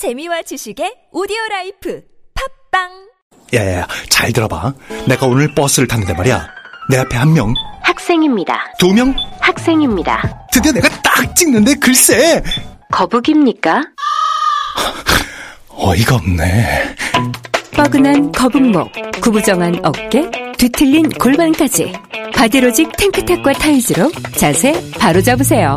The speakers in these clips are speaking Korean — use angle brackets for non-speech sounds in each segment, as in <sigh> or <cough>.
재미와 지식의 오디오 라이프. 팟빵! 야야야 잘 들어봐. 내가 오늘 버스를 탔는데 말이야. 내 앞에 한 명. 학생입니다. 두 명? 학생입니다. 드디어 내가 딱 찍는데 글쎄. 거북입니까? <laughs> 어이가 없네. 뻐근한 거북목, 구부정한 어깨, 뒤틀린 골반까지. 바디로직 탱크탑과 타이즈로 자세 바로 잡으세요.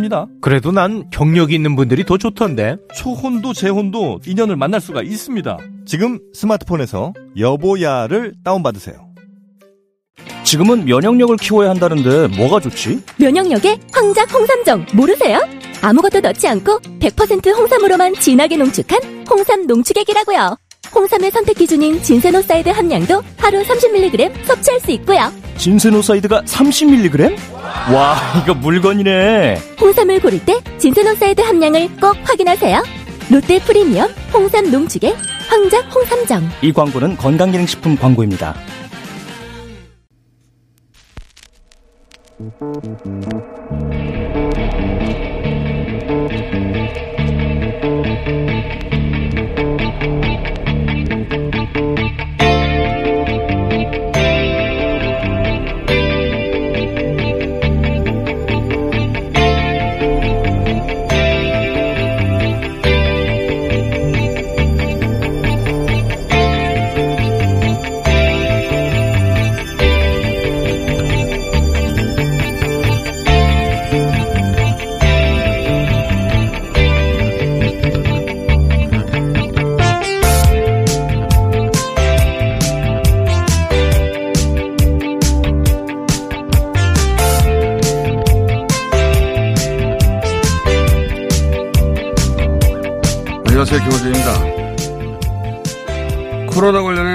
그래도 난 경력이 있는 분들이 더 좋던데. 초혼도 재혼도 인연을 만날 수가 있습니다. 지금 스마트폰에서 여보야를 다운받으세요. 지금은 면역력을 키워야 한다는데 뭐가 좋지? 면역력에 황작 홍삼정 모르세요? 아무것도 넣지 않고 100% 홍삼으로만 진하게 농축한 홍삼 농축액이라고요. 홍삼의 선택 기준인 진세노사이드 함량도 하루 30mg 섭취할 수 있고요. 진세노사이드가 30mg? 와, 이거 물건이네. 홍삼을 고를 때 진세노사이드 함량을 꼭 확인하세요. 롯데 프리미엄 홍삼 농축액 황작 홍삼정. 이 광고는 건강기능식품 광고입니다.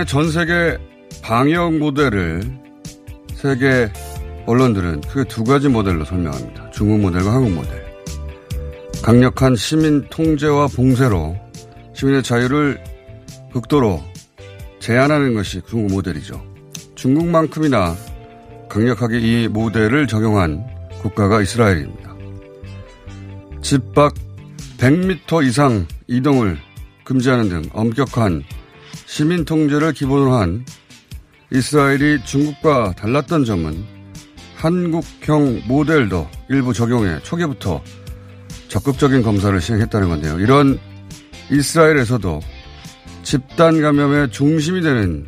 전 세계 방역 모델을 세계 언론들은 크게 두 가지 모델로 설명합니다. 중국 모델과 한국 모델. 강력한 시민 통제와 봉쇄로 시민의 자유를 극도로 제한하는 것이 중국 모델이죠. 중국만큼이나 강력하게 이 모델을 적용한 국가가 이스라엘입니다. 집 밖 100m 이상 이동을 금지하는 등 엄격한 시민 통제를 기본으로 한 이스라엘이 중국과 달랐던 점은 한국형 모델도 일부 적용해 초기부터 적극적인 검사를 시행했다는 건데요. 이런 이스라엘에서도 집단 감염의 중심이 되는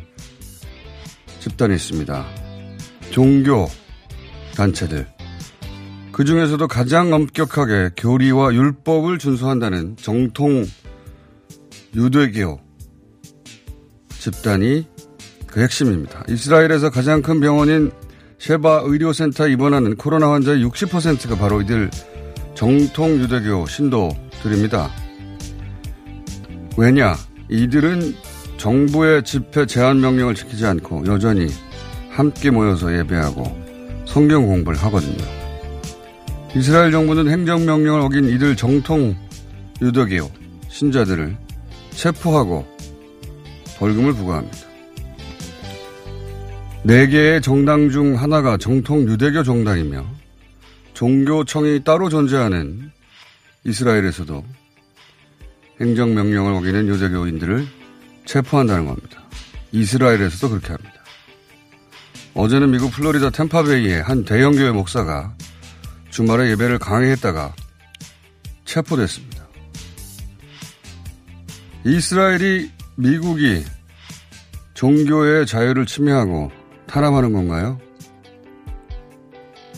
집단이 있습니다. 종교 단체들. 그 중에서도 가장 엄격하게 교리와 율법을 준수한다는 정통 유대교 집단이 그 핵심입니다. 이스라엘에서 가장 큰 병원인 셰바 의료센터에 입원하는 코로나 환자의 60%가 바로 이들 정통 유대교 신도들입니다. 왜냐? 이들은 정부의 집회 제한 명령을 지키지 않고 여전히 함께 모여서 예배하고 성경 공부를 하거든요. 이스라엘 정부는 행정 명령을 어긴 이들 정통 유대교 신자들을 체포하고 벌금을 부과합니다. 네 개의 정당 중 하나가 정통 유대교 정당이며 종교청이 따로 존재하는 이스라엘에서도 행정명령을 어기는 유대교인들을 체포한다는 겁니다. 이스라엘에서도 그렇게 합니다. 어제는 미국 플로리다 템파베이의 한 대형교회 목사가 주말에 예배를 강행했다가 체포됐습니다. 이스라엘이 미국이 종교의 자유를 침해하고 탄압하는 건가요?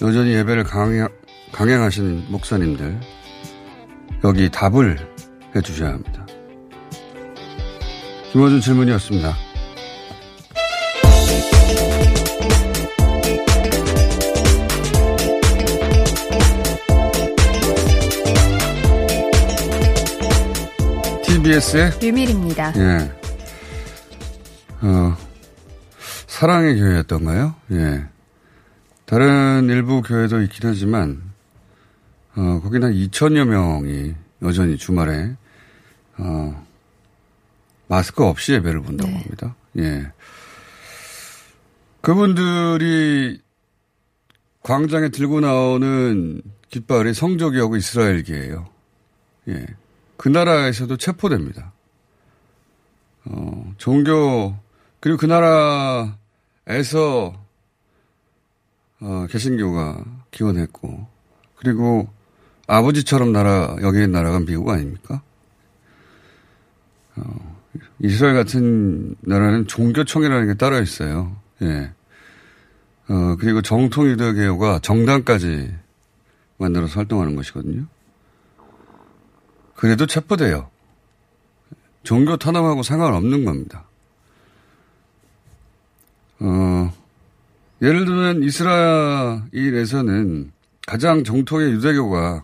여전히 예배를 강행, 강행하시는 목사님들, 여기 답을 해 주셔야 합니다. 김호준 질문이었습니다. TBS의 유밀입니다. 예. 어, 사랑의 교회였던가요? 예. 다른 일부 교회도 있긴 하지만, 어, 거기는 한 2천여 명이 여전히 주말에, 어, 마스크 없이 예배를 본다고 네. 합니다. 예. 그분들이 광장에 들고 나오는 깃발이 성적이하고 이스라엘기예요. 예. 그 나라에서도 체포됩니다. 어, 종교, 그리고 그 나라에서, 어, 개신교가 기원했고, 그리고 아버지처럼 나라, 여기 있는 나라가 미국 아닙니까? 어, 이스라엘 같은 나라는 종교청이라는 게 따로 있어요. 예. 어, 그리고 정통 유대교가 정당까지 만들어서 활동하는 것이거든요. 그래도 체포돼요. 종교 탄압하고 상관없는 겁니다. 어, 예를 들면 이스라엘에서는 가장 정통의 유대교가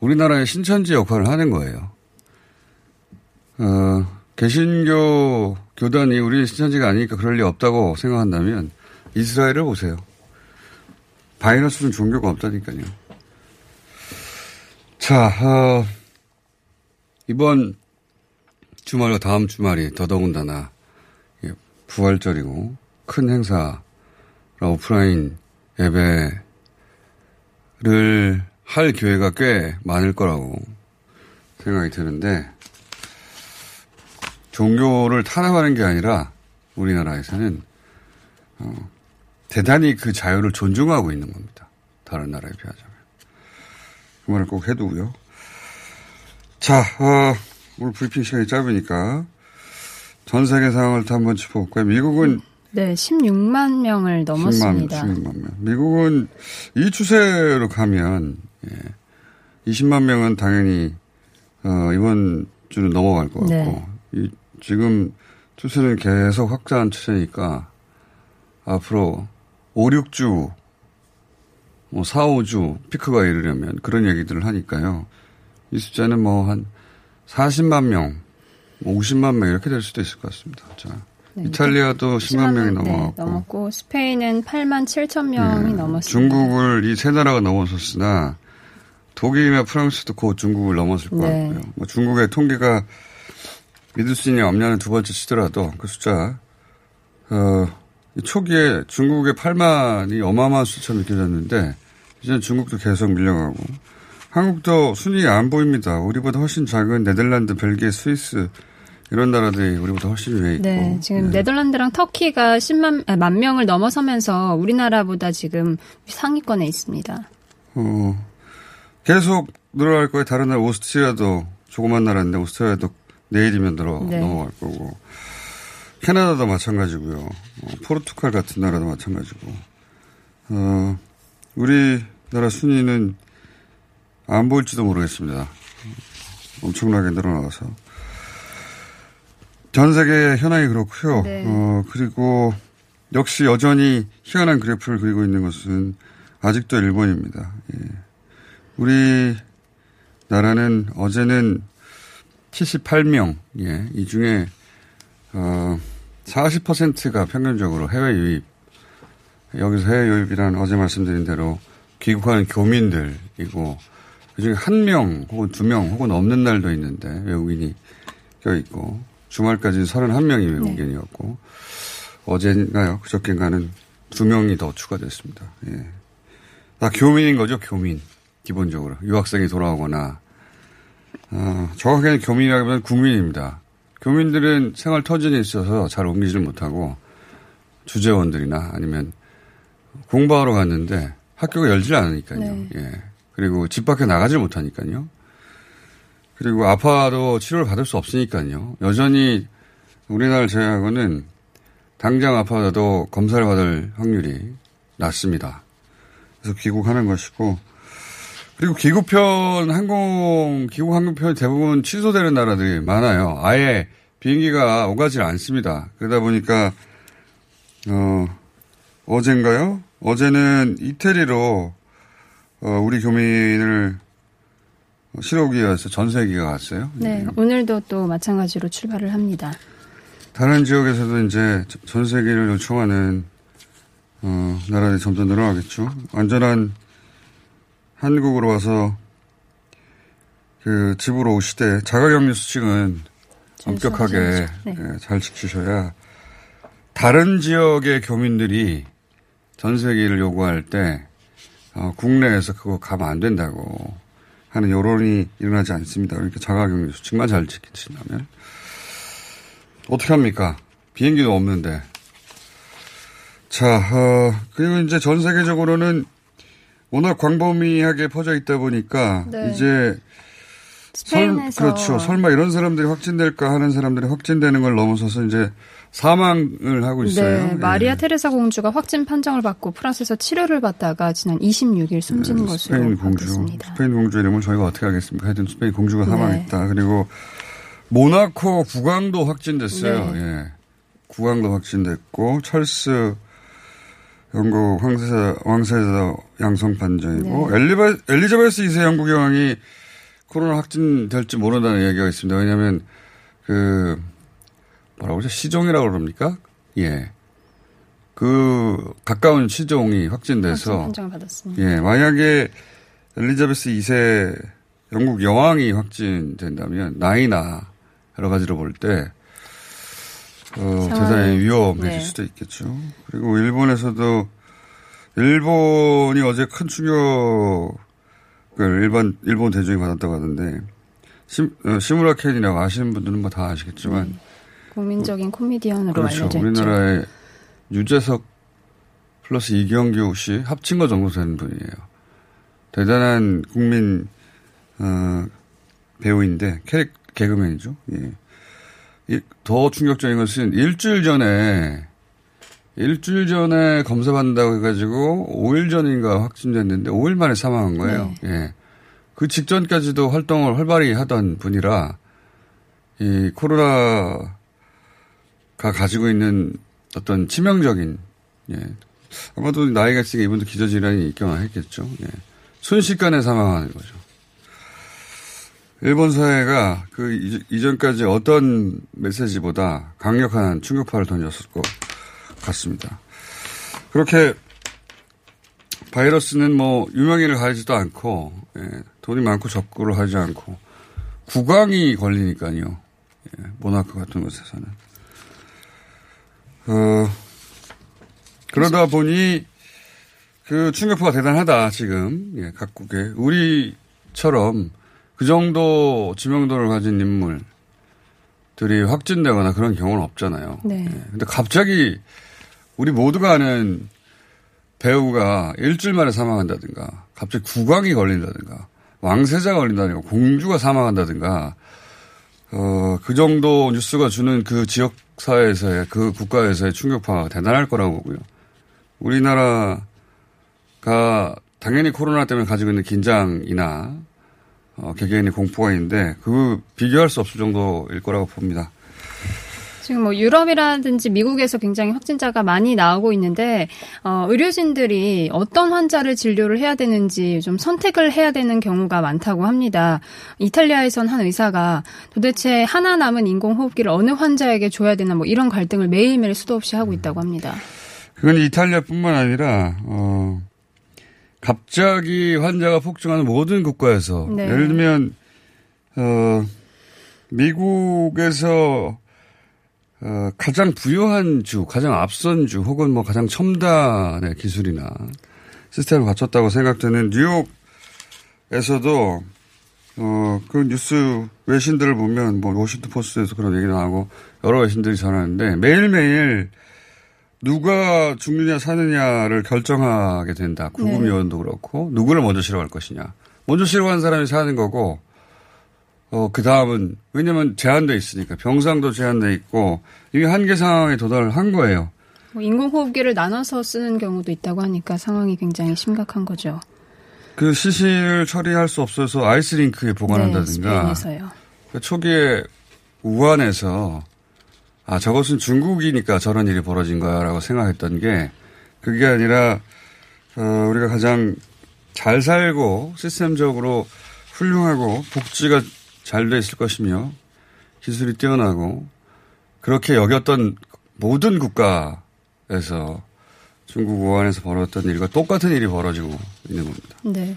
우리나라의 신천지 역할을 하는 거예요. 어, 개신교 교단이 우리 신천지가 아니니까 그럴 리 없다고 생각한다면 이스라엘을 보세요. 바이러스는 종교가 없다니까요. 자, 어, 이번 주말과 다음 주말이 더더군다나 예, 부활절이고 큰 행사라 오프라인 예배를 할 교회가 꽤 많을 거라고 생각이 드는데 종교를 탄압하는 게 아니라 우리나라에서는 어, 대단히 그 자유를 존중하고 있는 겁니다. 다른 나라에 비하자면. 그 말을 꼭 해두고요. 자, 어, 오늘 브리핑 시간이 짧으니까 전 세계 상황을 또 한번 짚어볼까요? 미국은 네, 16만 명을 넘었습니다. 16만, 16만 명. 미국은 이 추세로 가면 예, 20만 명은 당연히 어, 이번 주는 넘어갈 것 같고 네. 이, 지금 추세는 계속 확장 추세니까 앞으로 5, 6주 뭐 4, 5주 피크가 이르려면 그런 얘기들을 하니까요. 이 숫자는 뭐 한 40만 명, 뭐 50만 명 이렇게 될 수도 있을 것 같습니다. 자, 네, 이탈리아도 10만 명이 네, 넘어갔고 넘었고 스페인은 8만 7천 명이 넘었습니다. 중국을 이 세 나라가 넘어섰으나 독일이나 프랑스도 곧 중국을 넘었을 것 네. 같고요. 뭐 중국의 통계가 믿을 수 있냐 없냐는 두 번째 치더라도 그 숫자 어, 이 초기에 중국의 8만이 어마어마한 숫자로 느껴졌는데 이제는 중국도 계속 밀려가고 한국도 순위 안 보입니다. 우리보다 훨씬 작은 네덜란드, 벨기에, 스위스 이런 나라들이 우리보다 훨씬 위에 있고 네, 지금 네 덜란드랑 터키가 10만 아, 만 명을 넘어서면서 우리나라보다 지금 상위권에 있습니다. 어, 계속 늘어날 거예요. 다른 나라 오스트리아도 조그만 나라인데 오스트리아도 내일이면 늘어 네. 넘어갈 거고 캐나다도 마찬가지고요. 어, 포르투갈 같은 나라도 마찬가지고 어, 우리나라 순위는 안 보일지도 모르겠습니다. 엄청나게 늘어나서 전 세계 현황이 그렇고요. 네. 어, 그리고 역시 여전히 희한한 그래프를 그리고 있는 것은 아직도 일본입니다. 예. 우리 나라는 어제는 78명, 예, 이 중에, 어, 40%가 평균적으로 해외 유입, 여기서 해외 유입이란 어제 말씀드린 대로 귀국하는 교민들이고, 그 중에 한 명 혹은 두 명 혹은 없는 날도 있는데 외국인이 껴있고, 주말까지는 31명이 외국인이었고, 어제인가요? 그저께인가는 두 명이 더 추가됐습니다. 예. 다 교민인 거죠, 교민. 기본적으로. 유학생이 돌아오거나, 어, 정확하게는 교민이라기보다는 국민입니다. 교민들은 생활 터전이 있어서 잘 옮기지를 못하고, 주재원들이나 아니면 공부하러 갔는데 학교가 열질 않으니까요. 네. 예. 그리고 집 밖에 나가질 못하니까요. 그리고 아파도 치료를 받을 수 없으니까요. 여전히 우리나라 제외하고는 당장 아파도 검사를 받을 확률이 낮습니다. 그래서 귀국하는 것이고 그리고 귀국편 항공 귀국 항공편이 대부분 취소되는 나라들이 많아요. 아예 비행기가 오가질 않습니다. 그러다 보니까 어 어젠가요? 어제는 이태리로 어, 우리 교민을 실오기에서 전세기가 갔어요. 네, 오늘도 또 마찬가지로 출발을 합니다. 다른 지역에서도 이제 전세기를 요청하는 어, 나라들이 점점 늘어나겠죠. 안전한 한국으로 와서 그 집으로 오시되 자가격리 수칙은 엄격하게 네. 예, 잘 지키셔야 다른 지역의 교민들이 전세기를 요구할 때 어, 국내에서 그거 가면 안 된다고 하는 여론이 일어나지 않습니다. 그러니까 자가격리 수칙만 잘 지키신다면 어떻게 합니까? 비행기도 없는데. 자, 어, 그리고 이제 전 세계적으로는 워낙 광범위하게 퍼져 있다 보니까 네. 이제 스페인에서 그렇죠. 설마 이런 사람들이 확진될까 하는 사람들이 확진되는 걸 넘어서서 이제 사망을 하고 있어요. 네, 예. 마리아 테레사 공주가 확진 판정을 받고 프랑스에서 치료를 받다가 지난 26일 숨진 것으로 네, 스페인 공주, 밝혔습니다. 스페인 공주 이름을 저희가 어떻게 하겠습니까? 하여튼 스페인 공주가 네. 사망했다. 그리고 모나코 국왕도 확진됐어요. 네. 예. 국왕도 확진됐고 찰스 영국 황세자 왕세자 양성 반전이고 네. 엘리바, 엘리자베스 2세 영국 여왕이 코로나 확진될지 모른다는 얘기가 있습니다. 왜냐하면 그 뭐라고 그러죠? 시종이라고 그럽니까? 예. 그 가까운 시종이 확진 확진돼서 판정을 받았습니다. 예, 만약에 엘리자베스 2세 영국 여왕이 확진된다면 나이나 여러 가지로 볼 때 어, 대단히 위험해질 네. 수도 있겠죠. 그리고 일본에서도 일본이 어제 큰 충격 을 일반 일본 대중이 받았다고 하던데 시, 어, 시무라 켄이라고 아시는 분들은 뭐 다 아시겠지만 국민적인 코미디언으로 그렇죠. 알려져 있죠. 우리나라의 유재석 플러스 이경규 씨 합친 거 정도 되는 분이에요. 대단한 국민 어, 배우인데 캐릭 개그맨이죠. 예. 이- 더 충격적인 것은 일주일 전에 일주일 전에 검사 받는다고 해가지고 5일 전인가 확진됐는데 5일 만에 사망한 거예요. 예. 그 직전까지도 활동을 활발히 하던 분이라 이 코로나가 가지고 있는 어떤 치명적인 예. 아마도 나이가 있으니까 이분도 기저질환이 있거나 했겠죠. 예. 순식간에 사망하는 거죠. 일본 사회가 그 이- 이전까지 어떤 메시지보다 강력한 충격파를 던졌을 것 같습니다. 그렇게 바이러스는 뭐 유명인을 가리지도 않고 예, 돈이 많고 적구를 하지 않고 국왕이 걸리니까요. 예, 모나크 같은 곳에서는 어, 그러다 보니 그 충격파가 대단하다 지금 예, 각국에 우리처럼 그 정도 지명도를 가진 인물들이 확진되거나 그런 경우는 없잖아요. 네. 예, 근데 갑자기 우리 모두가 아는 배우가 일주일 만에 사망한다든가, 갑자기 국왕이 걸린다든가, 왕세자가 걸린다든가, 공주가 사망한다든가, 어, 그 정도 뉴스가 주는 그 지역 사회에서의, 그 국가에서의 충격파가 대단할 거라고 보고요. 우리나라가 당연히 코로나 때문에 가지고 있는 긴장이나, 어, 개개인의 공포가 있는데, 그 비교할 수 없을 정도일 거라고 봅니다. 지금 뭐 유럽이라든지 미국에서 굉장히 확진자가 많이 나오고 있는데 어, 의료진들이 어떤 환자를 진료를 해야 되는지 좀 선택을 해야 되는 경우가 많다고 합니다. 이탈리아에선 한 의사가 도대체 하나 남은 인공호흡기를 어느 환자에게 줘야 되나 뭐 이런 갈등을 매일매일 수도 없이 하고 있다고 합니다. 그건 이탈리아뿐만 아니라 어 갑자기 환자가 폭증하는 모든 국가에서 네. 예를 들면 어 미국에서 어 가장 부유한 주, 가장 앞선 주 혹은 뭐 가장 첨단의 기술이나 시스템을 갖췄다고 생각되는 뉴욕에서도 어 그 뉴스 외신들을 보면 뭐 워싱턴 포스트에서 그런 얘기 나오고 여러 외신들이 전하는데 매일매일 누가 죽느냐 사느냐를 결정하게 된다. 구금위원도 그렇고 누구를 먼저 실어갈 것이냐. 먼저 실어간 사람이 사는 거고 어, 그 다음은 왜냐면 제한돼 있으니까 병상도 제한돼 있고 이게 한계 상황에 도달한 거예요. 뭐 인공호흡기를 나눠서 쓰는 경우도 있다고 하니까 상황이 굉장히 심각한 거죠. 그 시신을 처리할 수 없어서 아이스링크에 네, 보관한다든가 스페인에서요. 그 초기에 우한에서 아 저것은 중국이니까 저런 일이 벌어진 거야라고 생각했던 게 그게 아니라 어, 우리가 가장 잘 살고 시스템적으로 훌륭하고 복지가 잘 돼 있을 것이며 기술이 뛰어나고 그렇게 여겼던 모든 국가에서 중국 우한에서 벌어졌던 일과 똑같은 일이 벌어지고 있는 겁니다. 네.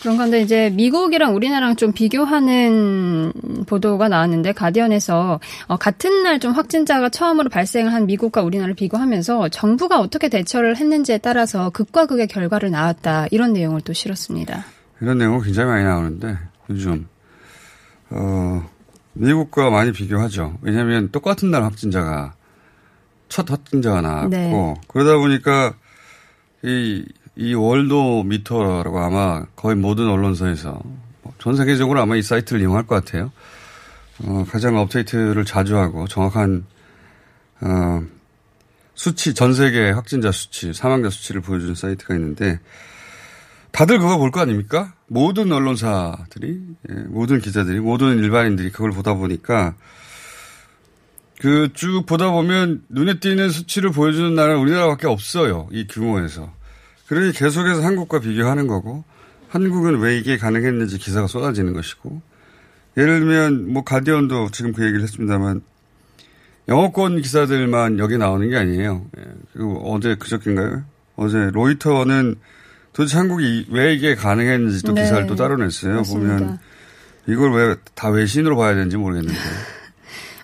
그런 건데 이제 미국이랑 우리나라랑 좀 비교하는 보도가 나왔는데 가디언에서 어, 같은 날 좀 확진자가 처음으로 발생을 한 미국과 우리나라를 비교하면서 정부가 어떻게 대처를 했는지에 따라서 극과 극의 결과를 낳았다 이런 내용을 또 실었습니다. 이런 내용은 굉장히 많이 나오는데 요즘 어, 미국과 많이 비교하죠. 왜냐하면 똑같은 날 확진자가 첫 확진자가 나왔고 네. 그러다 보니까 이, 이 월도 미터라고 아마 거의 모든 언론사에서 뭐전 세계적으로 아마 이 사이트를 이용할 것 같아요. 어, 가장 업데이트를 자주 하고 정확한 어, 수치 전 세계 확진자 수치 사망자 수치를 보여주는 사이트가 있는데 다들 그거 볼 거 아닙니까? 모든 언론사들이 예, 모든 기자들이 모든 일반인들이 그걸 보다 보니까 그 쭉 보다 보면 눈에 띄는 수치를 보여주는 나라는 우리나라밖에 없어요. 이 규모에서. 그러니 계속해서 한국과 비교하는 거고 한국은 왜 이게 가능했는지 기사가 쏟아지는 것이고 예를 들면 뭐 가디언도 지금 그 얘기를 했습니다만 영어권 기사들만 여기 나오는 게 아니에요. 예. 그리고 어제 그저께인가요? 어제 로이터는 도대체 한국이 왜 이게 가능했는지 또 네. 기사를 또 따로 냈어요. 맞습니다. 보면 이걸 왜 다 외신으로 봐야 되는지 모르겠는데.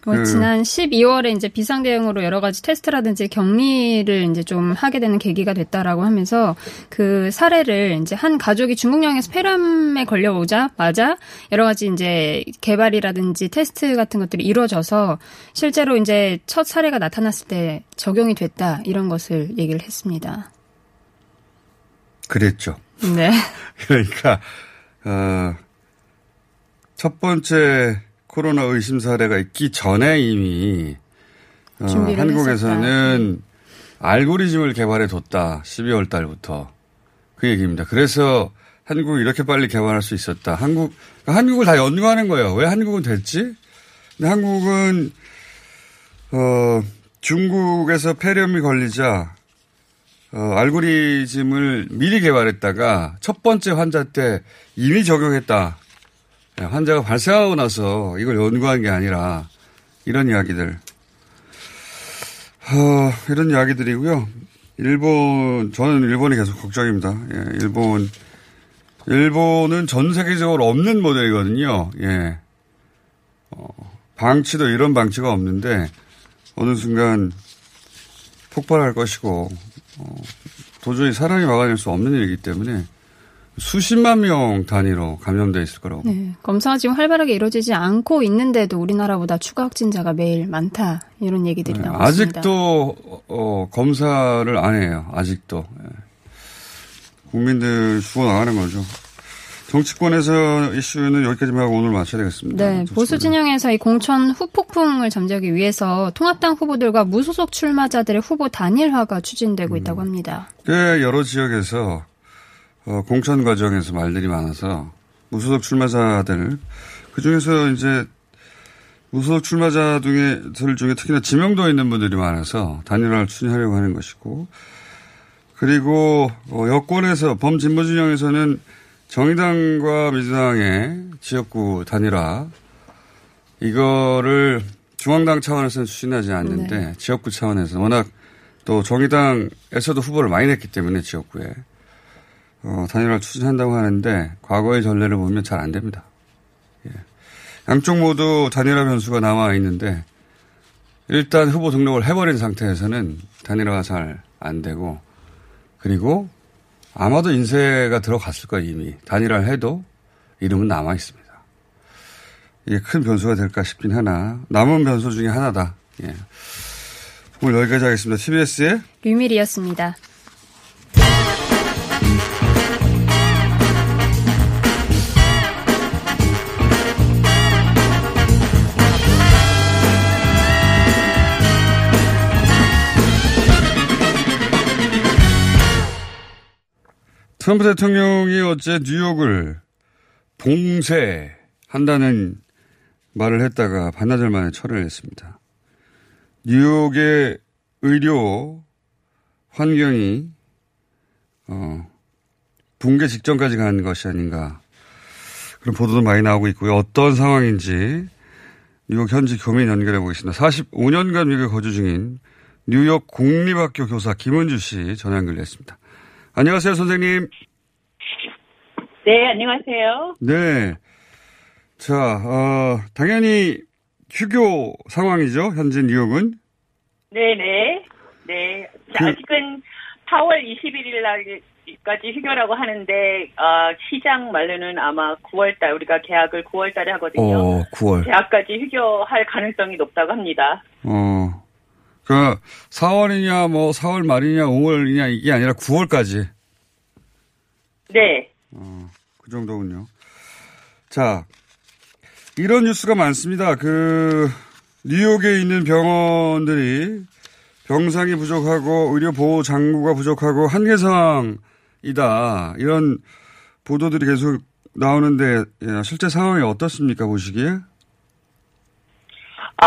뭐 그 지난 12월에 이제 비상 대응으로 여러 가지 테스트라든지 격리를 이제 좀 하게 되는 계기가 됐다라고 하면서 그 사례를 이제 한 가족이 중국령에서 폐렴에 걸려오자마자 여러 가지 이제 개발이라든지 테스트 같은 것들이 이루어져서 실제로 이제 첫 사례가 나타났을 때 적용이 됐다 이런 것을 얘기를 했습니다. 그랬죠. 네. <laughs> 그러니까 어, 첫 번째 코로나 의심 사례가 있기 전에 이미 어, 한국에서는 했었다. 알고리즘을 개발해 뒀다. 12월 달부터. 그 얘기입니다. 그래서 한국이 이렇게 빨리 개발할 수 있었다. 한국, 그러니까 한국을 다 연구하는 거예요. 왜 한국은 됐지? 근데 한국은, 어, 중국에서 폐렴이 걸리자, 어, 알고리즘을 미리 개발했다가 첫 번째 환자 때 이미 적용했다. 네, 환자가 발생하고 나서 이걸 연구한 게 아니라 이런 이야기들. 어, 이런 이야기들이고요. 일본, 저는 일본이 계속 걱정입니다. 예, 일본, 일본은 전 세계적으로 없는 모델이거든요. 예. 어, 방치도 이런 방치가 없는데 어느 순간 폭발할 것이고, 어, 도저히 사람이 막아낼 수 없는 일이기 때문에 수십만 명 단위로 감염돼 있을 거라고. 네, 검사가 지금 활발하게 이루어지지 않고 있는데도 우리나라보다 추가 확진자가 매일 많다 이런 얘기들이 네, 나오고 있습니다. 아직도 어, 검사를 안 해요. 아직도 네. 국민들 죽어 나가는 거죠. 정치권에서 이슈는 여기까지만 하고 오늘 마쳐야 되겠습니다. 네, 보수 진영에서 이 공천 후폭풍을 잠재우기 위해서 통합당 후보들과 무소속 출마자들의 후보 단일화가 추진되고 있다고 음. 합니다. 꽤 여러 지역에서 어, 공천 과정에서 말들이 많아서 무소속 출마자들 그 중에서 이제 무소속 출마자 중에 중에 특히나 지명도 있는 분들이 많아서 단일화를 추진하려고 하는 것이고 그리고 어, 여권에서 범진보 진영에서는 정의당과 민주당의 지역구 단일화 이거를 중앙당 차원에서는 추진하지 않는데 네. 지역구 차원에서 워낙 또 정의당에서도 후보를 많이 냈기 때문에 지역구에 어, 단일화를 추진한다고 하는데 과거의 전례를 보면 잘 안 됩니다. 예. 양쪽 모두 단일화 변수가 남아 있는데 일단 후보 등록을 해버린 상태에서는 단일화가 잘 안 되고 그리고 아마도 인쇄가 들어갔을 거예요 이미 단일화를 해도 이름은 남아 있습니다. 이게 큰 변수가 될까 싶긴 하나 남은 변수 중에 하나다. 예. 오늘 여기까지 하겠습니다. TBS의 류밀이었습니다. 트럼프 대통령이 어제 뉴욕을 봉쇄한다는 말을 했다가 반나절 만에 철회를 했습니다. 뉴욕의 의료 환경이 어, 붕괴 직전까지 간 것이 아닌가 그런 보도도 많이 나오고 있고요. 어떤 상황인지 뉴욕 현지 교민 연결해 보겠습니다. 45년간 미국에 거주 중인 뉴욕 공립학교 교사 김은주 씨 전화 연결됐습니다. 안녕하세요, 선생님. 네, 안녕하세요. 네. 자, 어, 당연히 휴교 상황이죠, 현재 뉴욕은? 네네. 네. 자, 그- 아직은 4월 21일 날까지 휴교라고 하는데, 어, 시장 말로는 아마 9월 달, 우리가 계약을 9월 달에 하거든요. 어, 9월. 계약까지 휴교할 가능성이 높다고 합니다. 어, 그 4월이냐, 뭐 4월 말이냐, 5월이냐 이게 아니라 9월까지. 네. 그 정도군요. 자, 이런 뉴스가 많습니다. 그, 뉴욕에 있는 병원들이 병상이 부족하고 의료 보호 장구가 부족하고 한계 상황이다. 이런 보도들이 계속 나오는데 예, 실제 상황이 어떻습니까 보시기에?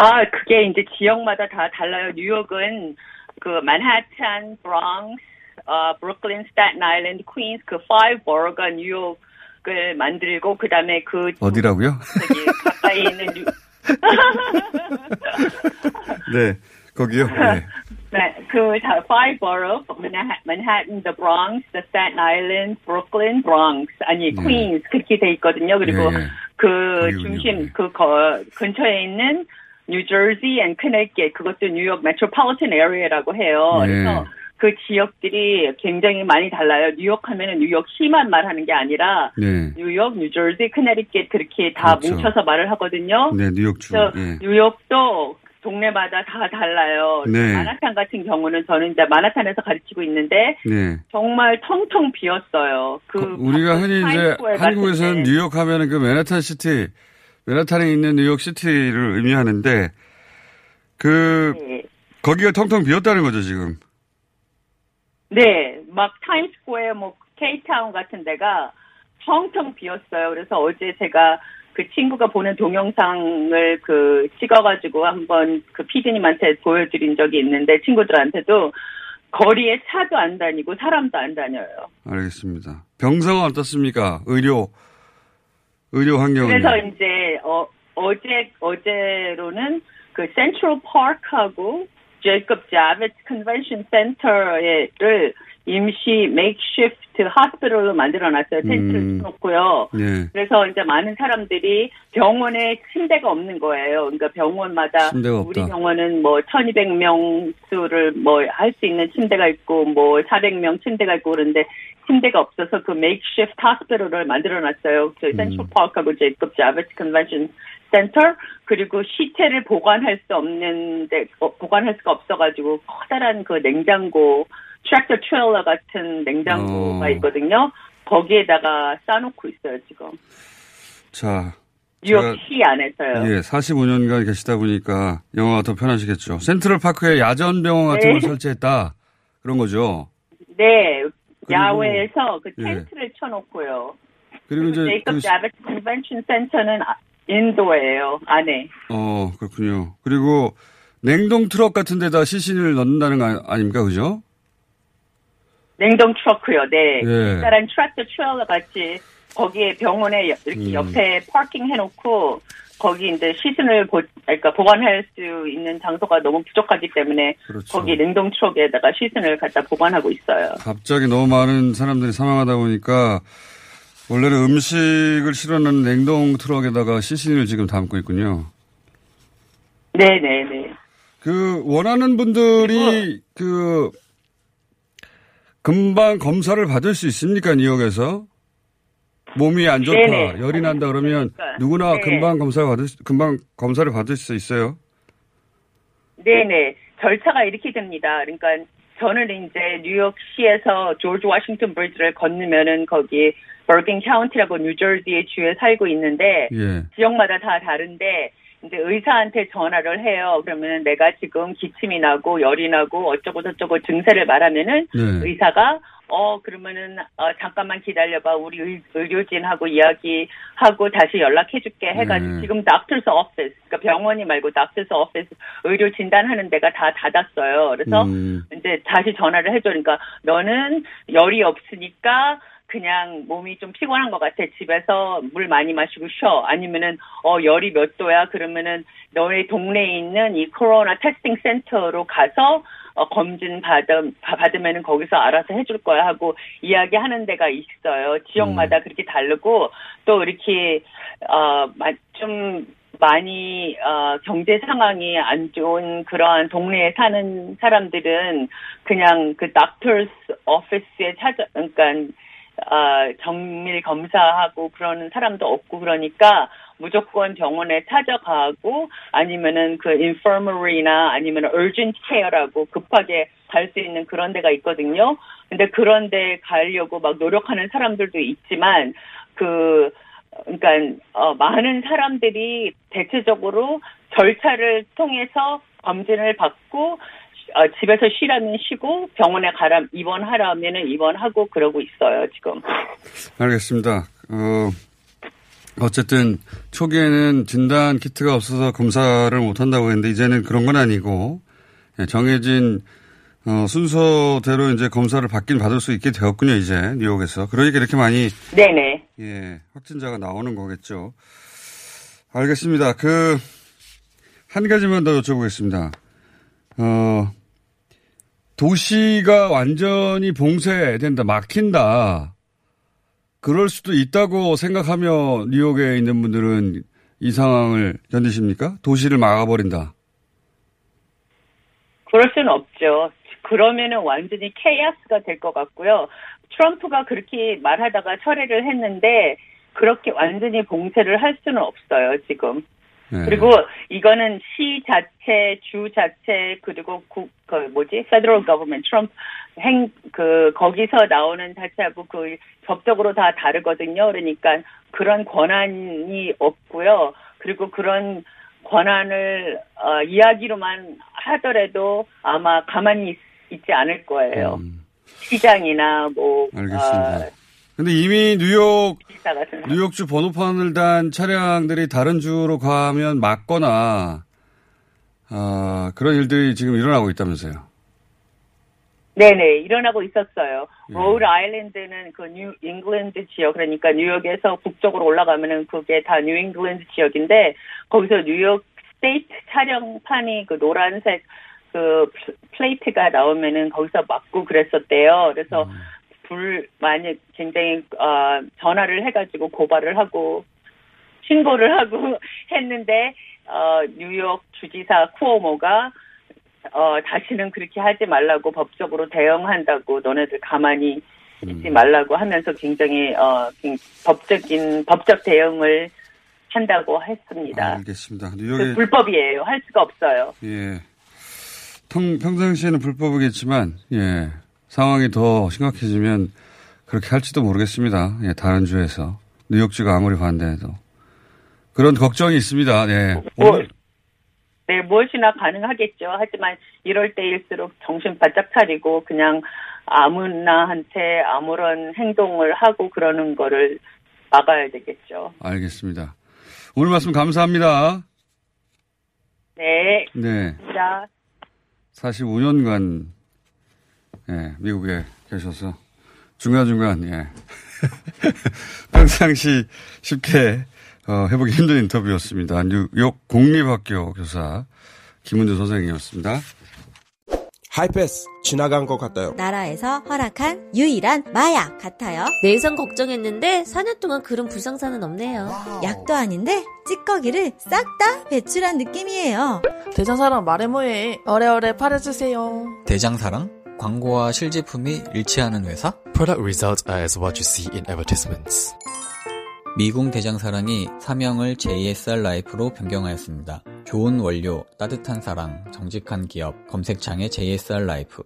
아, 그게 이제 지역마다 다 달라요. 뉴욕은 그 만하탄, 브롱스, 어, 브루클린, 스타튼 아일랜드, 퀸스 그 5 borough가 뉴욕을 만들고 그다음에 그 어디라고요? 저기 가까이 있는 뉴 <laughs> 네, 거기요. 네. <laughs> 네, 그 다- five borough, Manha- Manhattan, the Bronx, the Staten Island, Brooklyn, Bronx 아니 네. Queens 그렇게 돼 있거든요. 그리고 예, 예. 그 거기군요. 중심 그 거, 근처에 있는 뉴저지 and 커네티켓 그것도 뉴욕 metropolitan area라고 해요. 예. 그래서 그 지역들이 굉장히 많이 달라요. 뉴욕 하면은 뉴욕시만 말하는 게 아니라 네. 뉴욕, 뉴저지, 커네티켓 그렇게 다 그렇죠. 뭉쳐서 말을 하거든요. 네, 뉴욕주. 예. 뉴욕도 동네마다 다 달라요. 네. 마나탄 같은 경우는 저는 이제 마나탄에서 가르치고 있는데 네. 정말 텅텅 비었어요. 그 우리가 흔히 이제 타임스퀘어 한국에서는. 뉴욕 하면은 그 맨하탄 시티, 맨하탄에 있는 뉴욕 시티를 의미하는데 그 네. 거기가 텅텅 비었다는 거죠 지금. 네, 막 타임스퀘어 뭐 K-town 같은 데가 텅텅 비었어요. 그래서 어제 제가 그 친구가 보낸 동영상을 그 찍어가지고 한번 그 피디님한테 보여드린 적이 있는데 친구들한테도 거리에 차도 안 다니고 사람도 안 다녀요. 알겠습니다. 병상은 어떻습니까? 의료 의료 환경은. 그래서 이제 어, 어제 어제로는 그 센트럴 파크하고 Jacob Javits Convention Center를 임시 makeshift hospital로 만들어 놨어요. 텐트를 음. 쳐놓고요. 네. 그래서 이제 많은 사람들이 병원에 침대가 없는 거예요. 그러니까 병원마다 우리. 병원은 뭐 1200명 수를 뭐 할 수 있는 침대가 있고 뭐 400명 침대가 있고 그런데 침대가 없어서 그 makeshift hospital을 만들어 놨어요. 저희 음. 센트럴 파크하고 Jacob Javits Convention Center 그리고 시체를 보관할 수 없는데 어, 보관할 수가 없어가지고 커다란 그 냉장고 트랙터 트레일러 같은 냉장고가 어. 있거든요. 거기에다가 싸놓고 있어요 지금 자. 뉴욕시 안에서요. 예, 45년간 계시다 보니까 영어가 더 편하시겠죠. 센트럴 파크에 야전 병원 같은 네. 걸 설치했다. 그런 거죠. 네, 야외에서 그 예. 텐트를 쳐놓고요. 그리고 이제 Jacob 그, Javits Convention Center는 아- indoor예요 안에. 어, 그렇군요. 그리고 냉동 트럭 같은 데다 시신을 넣는다는 거 아니- 아닙니까? 그죠? 냉동 트럭이요. 네. 예. 커다란 트랙터 트레일러 같이 거기에 병원에 여- 이렇게 음. 옆에 파킹 해놓고 거기 이제 시신을 보, 그러니까 보관할 수 있는 장소가 너무 부족하기 때문에 그렇죠. 거기 냉동 트럭에다가 시신을 갖다 보관하고 있어요. 갑자기 너무 많은 사람들이 사망하다 보니까 원래는 음식을 실어놓는 냉동 트럭에다가 시신을 지금 담고 있군요. 네네네. 그 원하는 분들이 그 금방 검사를 받을 수 있습니까 뉴욕에서 몸이 안 좋다 네네. 열이 난다 그러면 그러니까. 누구나 네. 금방 검사 받을 수- 금방 검사를 받을 수 있어요. 네네. 절차가 이렇게 됩니다. 그러니까 저는 이제 뉴욕시에서 조지 워싱턴 브리지를 건너면은 거기 버긴 카운티라고 뉴저지의 주에 살고 있는데 예. 지역마다 다 다른데 이제 의사한테 전화를 해요. 그러면 내가 지금 기침이 나고 열이 나고 어쩌고 저쩌고 증세를 말하면은 네. 의사가 어 그러면은 어 잠깐만 기다려봐 우리 의, 의료진하고 이야기하고 다시 연락해줄게 해가지고 네. 지금 doctor's office 그러니까 병원이 말고 doctor's office 의료 진단하는 데가 다 닫았어요. 그래서 음. 이제 다시 전화를 해줘. 그러니까 너는 열이 없으니까 그냥 몸이 좀 피곤한 것 같아. 집에서 물 많이 마시고 쉬어. 아니면은 어 열이 몇 도야? 그러면은 너네 동네에 있는 이 코로나 테스팅 센터로 가서 어, 검진 받음, 받으면은 거기서 알아서 해줄 거야 하고 이야기하는 데가 있어요. 지역마다 그렇게 다르고 또 이렇게 어좀 많이 어, 경제 상황이 안 좋은 그러한 동네에 사는 사람들은 그냥 그 닥터스 오피스에 찾아 그러니까 어, 정밀 검사하고 그러는 사람도 없고 그러니까 무조건 병원에 찾아가고 아니면은 그 infirmary나 아니면 urgent care라고 급하게 갈 수 있는 그런 데가 있거든요. 근데 그런 데 가려고 막 노력하는 사람들도 있지만 그 그러니까 어, 많은 사람들이 대체적으로 절차를 통해서 검진을 받고 어, 집에서 쉬라면 쉬고 병원에 가라 입원하라면은 입원하고 그러고 있어요 지금. 알겠습니다. 어, 어쨌든 초기에는 진단 키트가 없어서 검사를 못 한다고 했는데 이제는 그런 건 아니고 예, 정해진 어, 순서대로 이제 검사를 받긴 받을 수 있게 되었군요, 이제 뉴욕에서. 그러니까 이렇게 많이 네네. 예, 확진자가 나오는 거겠죠. 알겠습니다. 그 한 가지만 더 여쭤보겠습니다. 어, 도시가 완전히 봉쇄된다, 막힌다. 그럴 수도 있다고 생각하며 뉴욕에 있는 분들은 이 상황을 견디십니까? 도시를 막아버린다. 그럴 수는 없죠. 그러면은 완전히 케이아스가 될 것 같고요. 트럼프가 그렇게 말하다가 철회를 했는데 그렇게 완전히 봉쇄를 할 수는 없어요, 지금. 네. 그리고 이거는 시 자체, 주 자체, 그리고 국, 그 뭐지? federal government, 트럼프 행, 그, 거기서 나오는 자체하고 그 법적으로 다 다르거든요. 그러니까 그런 권한이 없고요. 그리고 그런 권한을, 어, 이야기로만 하더라도 아마 가만히 있, 있지 않을 거예요. 시장이나 뭐, 음. 알겠습니다. 어, 근데 이미 뉴욕 뉴욕주 번호판을 단 차량들이 다른 주로 가면 막거나 아, 그런 일들이 지금 일어나고 있다면서요. 네네 일어나고 있었어요. 로드 아일랜드는 그 뉴 잉글랜드 지역 그러니까 뉴욕에서 북쪽으로 올라가면은 그게 다 뉴 잉글랜드 지역인데 거기서 뉴욕 state 차량판이 그 노란색 그 plate가 나오면은 거기서 막고 그랬었대요. 그래서 불 만약 굉장히 어 전화를 해가지고 고발을 하고 신고를 하고 <laughs> 했는데 어 뉴욕 주지사 쿠오모가 어, 다시는 그렇게 하지 말라고 법적으로 대응한다고 너네들 가만히 있지 말라고 하면서 굉장히, 어, 굉- 법적인, 법적 대응을 한다고 했습니다. 알겠습니다. 그 뉴욕에 불법이에요. 할 수가 없어요. 예. 평, 평상시에는 불법이겠지만, 예. 상황이 더 심각해지면 그렇게 할지도 모르겠습니다. 예, 다른 주에서. 뉴욕주가 아무리 반대해도. 그런 걱정이 있습니다. 네. 뭐, 네, 무엇이나 가능하겠죠. 하지만 이럴 때일수록 정신 바짝 차리고 그냥 아무나한테 아무런 행동을 하고 그러는 거를 막아야 되겠죠. 알겠습니다. 오늘 말씀 감사합니다. 네. 네. 자, 45년간, 예, 미국에 계셔서 중간중간, 예. <laughs> 평상시 쉽게, 어, 해보기 힘든 인터뷰였습니다. 뉴욕 공립학교 교사 김은주 선생님이었습니다. 하이패스 지나간 것 같아요. 나라에서 허락한 유일한 마약 같아요. 내성 걱정했는데 4년 동안 그런 불상사는 없네요. 약도 아닌데 찌꺼기를 싹 다 배출한 느낌이에요. 대장사랑 말해 뭐해. 오래오래 팔아주세요. 대장사랑? 광고와 실제품이 일치하는 회사? Product results are as what you see in advertisements. 미궁 대장사랑이 사명을 JSR 라이프로 변경하였습니다. 좋은 원료, 따뜻한 사랑, 정직한 기업, 검색창에 JSR 라이프.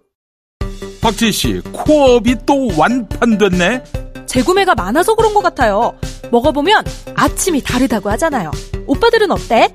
박진 씨, 코업이 또 완판됐네. 재구매가 많아서 그런 것 같아요. 먹어보면 아침이 다르다고 하잖아요. 오빠들은 어때?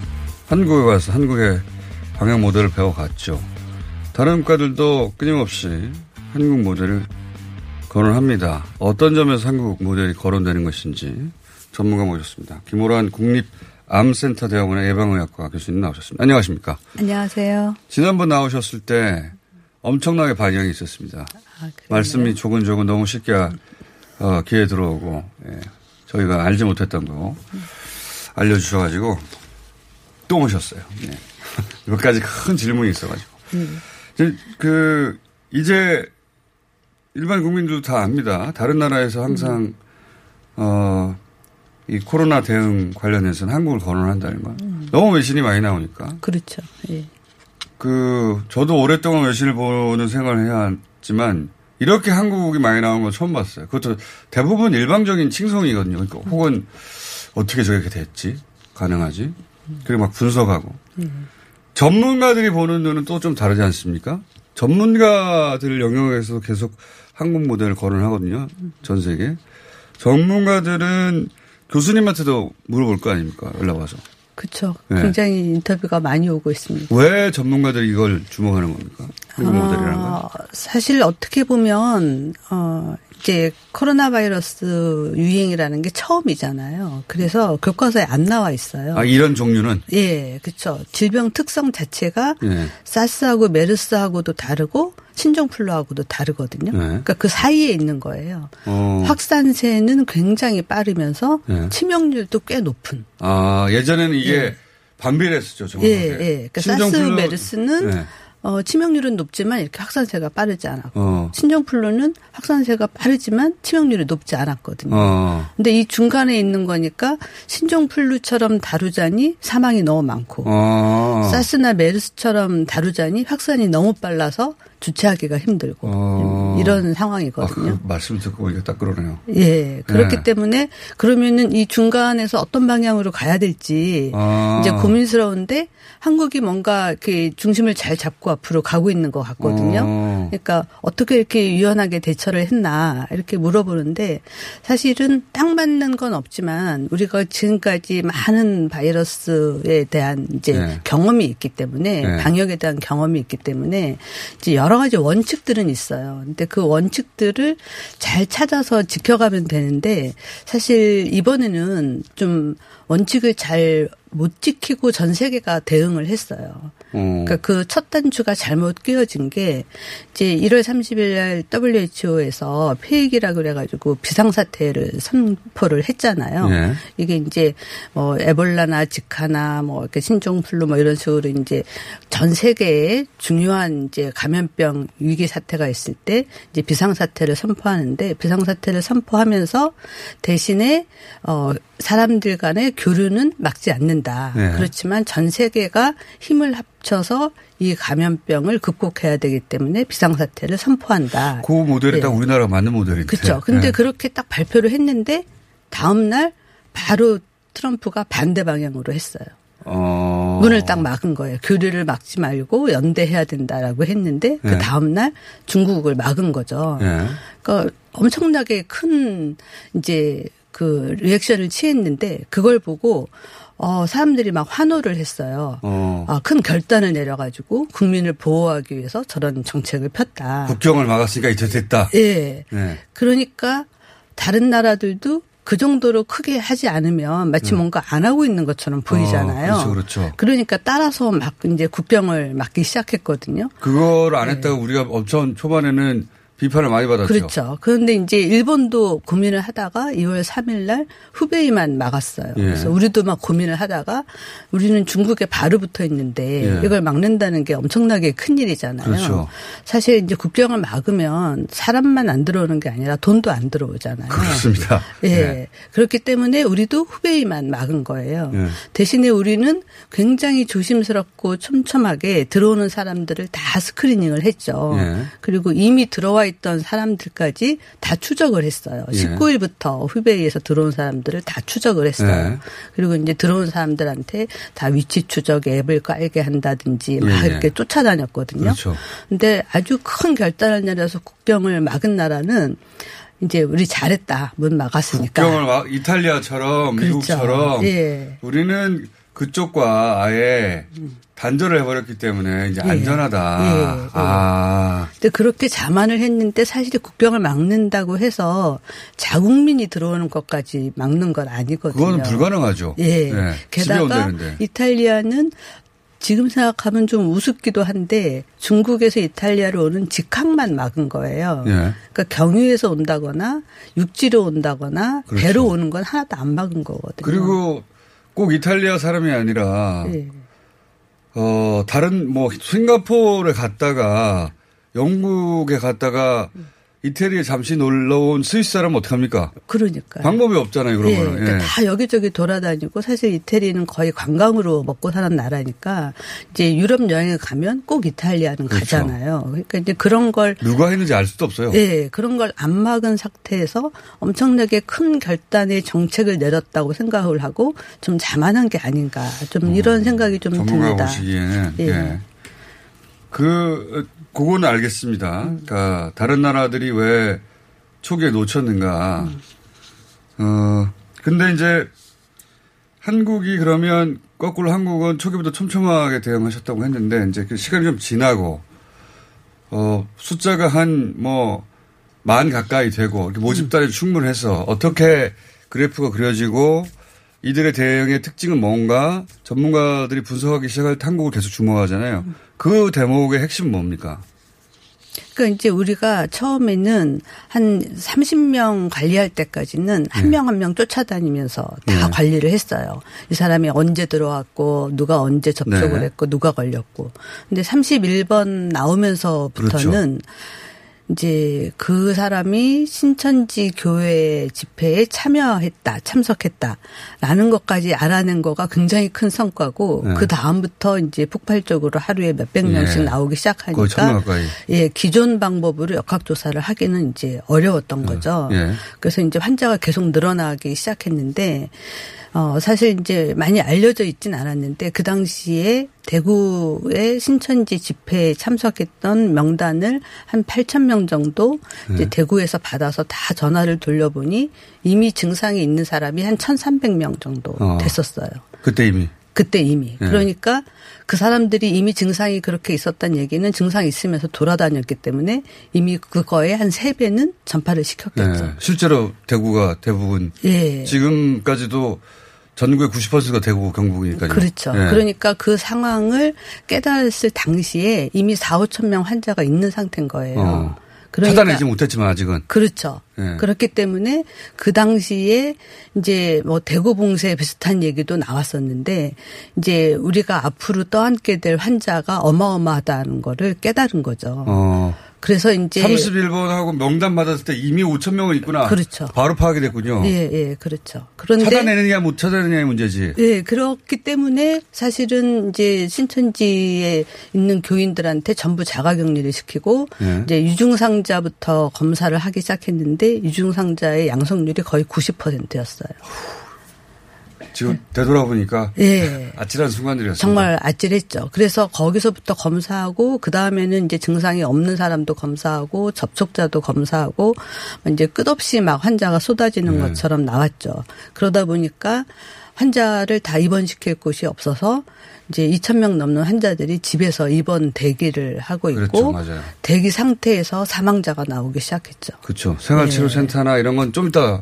한국에 와서 한국의 방역 모델을 배워갔죠. 다른 국가들도 끊임없이 한국 모델을 거론합니다. 어떤 점에서 한국 모델이 거론되는 것인지 전문가 모셨습니다. 김호란 국립 암센터 대학원의 예방의학과 교수님 나오셨습니다. 안녕하십니까? 안녕하세요. 지난번 나오셨을 때 엄청나게 반향이 있었습니다. 아, 말씀이 조근조근 너무 쉽게 어, 귀에 들어오고 예. 저희가 알지 못했던 거 알려주셔가지고 또 오셨어요. 네. <laughs> 몇 가지 큰 질문이 있어가지고. 음. 그, 이제 일반 국민들도 다 압니다. 다른 나라에서 항상, 음. 어, 이 코로나 대응 관련해서는 한국을 거론한다는 거. 음. 너무 외신이 많이 나오니까. 그렇죠. 예. 그, 저도 오랫동안 외신을 보는 생활을 해야 했지만 이렇게 한국이 많이 나온 건 처음 봤어요. 그것도 대부분 일방적인 칭송이거든요. 그러니까 혹은 어떻게 저렇게 됐지? 가능하지? 그리고 막 분석하고. 전문가들이 보는 눈은 또 좀 다르지 않습니까? 전문가들 영역에서 계속 한국 모델을 거론하거든요. 전 세계. 전문가들은 교수님한테도 물어볼 거 아닙니까? 연락 와서. 그렇죠. 네. 굉장히 인터뷰가 많이 오고 있습니다. 왜 전문가들이 이걸 주목하는 겁니까? 한국 아, 모델이라는 건? 사실 어떻게 보면 어 이제 코로나 바이러스 유행이라는 게 처음이잖아요. 그래서 교과서에 안 나와 있어요. 아 이런 종류는? 예, 그렇죠. 질병 특성 자체가 예. 사스하고 메르스하고도 다르고 신종 플루하고도 다르거든요. 네. 그러니까 그 사이에 있는 거예요. 어. 확산세는 굉장히 빠르면서 네. 치명률도 꽤 높은. 아 예전에는 이게 예. 반비례했었죠. 정확하게. 예, 예. 그러니까 사스 메르스는 네. 어, 치명률은 높지만 이렇게 확산세가 빠르지 않았고 어. 신종플루는 확산세가 빠르지만 치명률이 높지 않았거든요. 어. 근데 이 중간에 있는 거니까 신종플루처럼 다루자니 사망이 너무 많고 어. 사스나 메르스처럼 다루자니 확산이 너무 빨라서 주체하기가 힘들고 어. 이런 상황이거든요. 아, 그 말씀 듣고 보니까 딱 그러네요. 예. 그렇기 네. 때문에 그러면은 이 중간에서 어떤 방향으로 가야 될지 아. 이제 고민스러운데 한국이 뭔가 그 중심을 잘 잡고 앞으로 가고 있는 것 같거든요. 어. 그러니까 어떻게 이렇게 유연하게 대처를 했나 이렇게 물어보는데 사실은 딱 맞는 건 없지만 우리가 지금까지 많은 바이러스에 대한 이제 네. 경험이 있기 때문에 네. 방역에 대한 경험이 있기 때문에 이제 여러 가지 원칙들은 있어요. 근데 그 원칙들을 잘 찾아서 지켜가면 되는데 사실 이번에는 좀 원칙을 잘 못 지키고 전 세계가 대응을 했어요. 음. 그러니까 그 첫 단추가 잘못 끼어진 게 이제 1월 30일 날 WHO에서 폐익이라 그래가지고 비상사태를 선포를 했잖아요. 네. 이게 이제 뭐 에볼라나 지카나 뭐 이렇게 신종플루 뭐 이런 식으로 이제 전 세계에 중요한 이제 감염병 위기 사태가 있을 때 이제 비상사태를 선포하는데 비상사태를 선포하면서 대신에 어 사람들 간의 교류는 막지 않는다. 네. 그렇지만 전 세계가 힘을 합쳐서 이 감염병을 극복해야 되기 때문에 비상사태를 선포한다. 그 모델이 네. 딱 우리나라 맞는 모델인데. 그렇죠. 근데 네. 그렇게 딱 발표를 했는데 다음 날 바로 트럼프가 반대 방향으로 했어요. 어. 문을 딱 막은 거예요. 교류를 막지 말고 연대해야 된다라고 했는데 그 네. 다음 날 중국을 막은 거죠. 예. 그러니까 엄청나게 큰 이제 그 리액션을 취했는데 그걸 보고 어 사람들이 막 환호를 했어요. 어. 아, 큰 결단을 내려가지고 국민을 보호하기 위해서 저런 정책을 폈다. 국경을 막았으니까 이제 됐다. 예. 네. 그러니까 다른 나라들도 그 정도로 크게 하지 않으면 마치 음. 뭔가 안 하고 있는 것처럼 보이잖아요. 어, 그렇죠, 그렇죠. 그러니까 따라서 막 이제 국경을 막기 시작했거든요. 그거를 안 네. 했다고 우리가 엄청 초반에는 비판을 많이 받았죠. 그렇죠. 그런데 이제 일본도 고민을 하다가 2월 3일 날 후베이만 막았어요. 예. 그래서 우리도 막 고민을 하다가 우리는 중국에 바로 붙어 있는데 예. 이걸 막는다는 게 엄청나게 큰 일이잖아요. 그렇죠. 사실 이제 국경을 막으면 사람만 안 들어오는 게 아니라 돈도 안 들어오잖아요. 그렇습니다. 예. 네. 그렇기 때문에 우리도 후베이만 막은 거예요. 예. 대신에 우리는 굉장히 조심스럽고 촘촘하게 들어오는 사람들을 다 스크리닝을 했죠. 예. 그리고 이미 들어와 있던 사람들까지 다 추적을 했어요. 예. 19일부터 후베이에서 들어온 사람들을 다 추적을 했어요. 예. 그리고 이제 들어온 사람들한테 다 위치 추적 앱을 깔게 한다든지 막 예, 예. 이렇게 쫓아다녔거든요. 그렇죠. 근데 아주 큰 결단을 내려서 국경을 막은 나라는 이제 우리 잘했다. 문 막았으니까. 국경을 막 이탈리아처럼 그렇죠. 미국처럼 예. 우리는 그쪽과 아예 단절을 해버렸기 때문에 이제 예. 안전하다. 예, 예. 아. 근데 그렇게 자만을 했는데 사실 국경을 막는다고 해서 자국민이 들어오는 것까지 막는 건 아니거든요. 그거는 불가능하죠. 예. 네. 집에 게다가. 이탈리아는 지금 생각하면 좀 우습기도 한데 중국에서 이탈리아를 오는 직항만 막은 거예요. 예. 그러니까 경유해서 온다거나 육지로 온다거나 그렇죠. 배로 오는 건 하나도 안 막은 거거든요. 그리고 꼭 이탈리아 사람이 아니라 예. 어 다른 뭐 싱가포르에 갔다가 영국에 갔다가 이태리에 잠시 놀러 온 스위스 사람은 어떡합니까? 그러니까. 방법이 없잖아요, 그런 예, 거는. 그러니까 예. 다 여기저기 돌아다니고 사실 이태리는 거의 관광으로 먹고 사는 나라니까 이제 유럽 여행을 가면 꼭 이탈리아는 그렇죠. 가잖아요. 그러니까 이제 그런 걸 누가 했는지 알 수도 없어요. 예, 그런 걸 안 막은 상태에서 엄청나게 큰 결단의 정책을 내렸다고 생각을 하고 좀 자만한 게 아닌가 좀 이런 생각이 좀 듭니다. 보시기에는 예. 예. 그 그거는 알겠습니다. 그러니까 다른 나라들이 왜 초기에 놓쳤는가. 어 근데 이제 한국이 그러면 거꾸로 한국은 초기부터 촘촘하게 대응하셨다고 했는데 이제 그 시간이 좀 지나고 어 숫자가 한 뭐 만 가까이 되고 모집단이 충분해서 어떻게 그래프가 그려지고 이들의 대응의 특징은 뭔가 전문가들이 분석하기 시작할 때 한국을 계속 주목하잖아요. 그 대목의 핵심은 뭡니까? 그러니까 이제 우리가 처음에는 한 30명 관리할 때까지는 한명한명 쫓아다니면서 다 네. 관리를 했어요. 이 사람이 언제 들어왔고 누가 언제 접촉을 네. 했고 누가 걸렸고. 근데 31번 나오면서부터는 이제 그 사람이 신천지 교회 집회에 참여했다, 참석했다라는 것까지 알아낸 거가 굉장히 큰 성과고 네. 그 다음부터 이제 폭발적으로 하루에 몇백 명씩 예. 나오기 시작하니까. 예, 기존 방법으로 역학 조사를 하기는 이제 어려웠던 거죠. 예. 그래서 이제 환자가 계속 늘어나기 시작했는데, 어, 사실 이제 많이 알려져 있진 않았는데, 그 당시에 대구의 신천지 집회에 참석했던 명단을 한 8천 명 정도 이제 네. 대구에서 받아서 다 전화를 돌려보니 이미 증상이 있는 사람이 한 1,300명 정도 어. 됐었어요. 그때 이미. 그때 이미. 네. 그러니까 그 사람들이 이미 증상이 그렇게 있었다는 얘기는 증상이 있으면서 돌아다녔기 때문에 이미 그거의 한 세배는 전파를 시켰겠죠. 예. 실제로 대구가 대부분 예. 지금까지도 전국의 90%가 대구 경북이니까요. 그렇죠. 예. 그러니까 그 상황을 깨달았을 당시에 이미 4, 5천 명 환자가 있는 상태인 거예요. 어. 그러니까 차단하지 못했지만 아직은. 그렇죠. 예. 그렇기 때문에 그 당시에 이제 뭐 대구 봉쇄 비슷한 얘기도 나왔었는데 이제 우리가 앞으로 떠안게 될 환자가 어마어마하다는 거를 깨달은 거죠. 어. 그래서 이제 31번하고 명단 받았을 때 이미 5천 명은 있구나. 그렇죠. 바로 파악이 됐군요. 예, 예, 그렇죠. 그런데 찾아내느냐 못 찾아내느냐의 문제지. 예, 그렇기 때문에 사실은 이제 신천지에 있는 교인들한테 전부 자가격리를 시키고 예. 이제 유증상자부터 검사를 하기 시작했는데 유증상자의 양성률이 거의 90%였어요. 지금 되돌아보니까 예. 아찔한 순간들이었어요. 정말 아찔했죠. 그래서 거기서부터 검사하고 그 다음에는 이제 증상이 없는 사람도 검사하고 접촉자도 검사하고 이제 끝없이 막 환자가 쏟아지는 네. 것처럼 나왔죠. 그러다 보니까 환자를 다 입원시킬 곳이 없어서 이제 2천 명 넘는 환자들이 집에서 입원 대기를 하고 있고 그렇죠. 대기 상태에서 사망자가 나오기 시작했죠. 그렇죠. 생활치료센터나 이런 건 좀 이따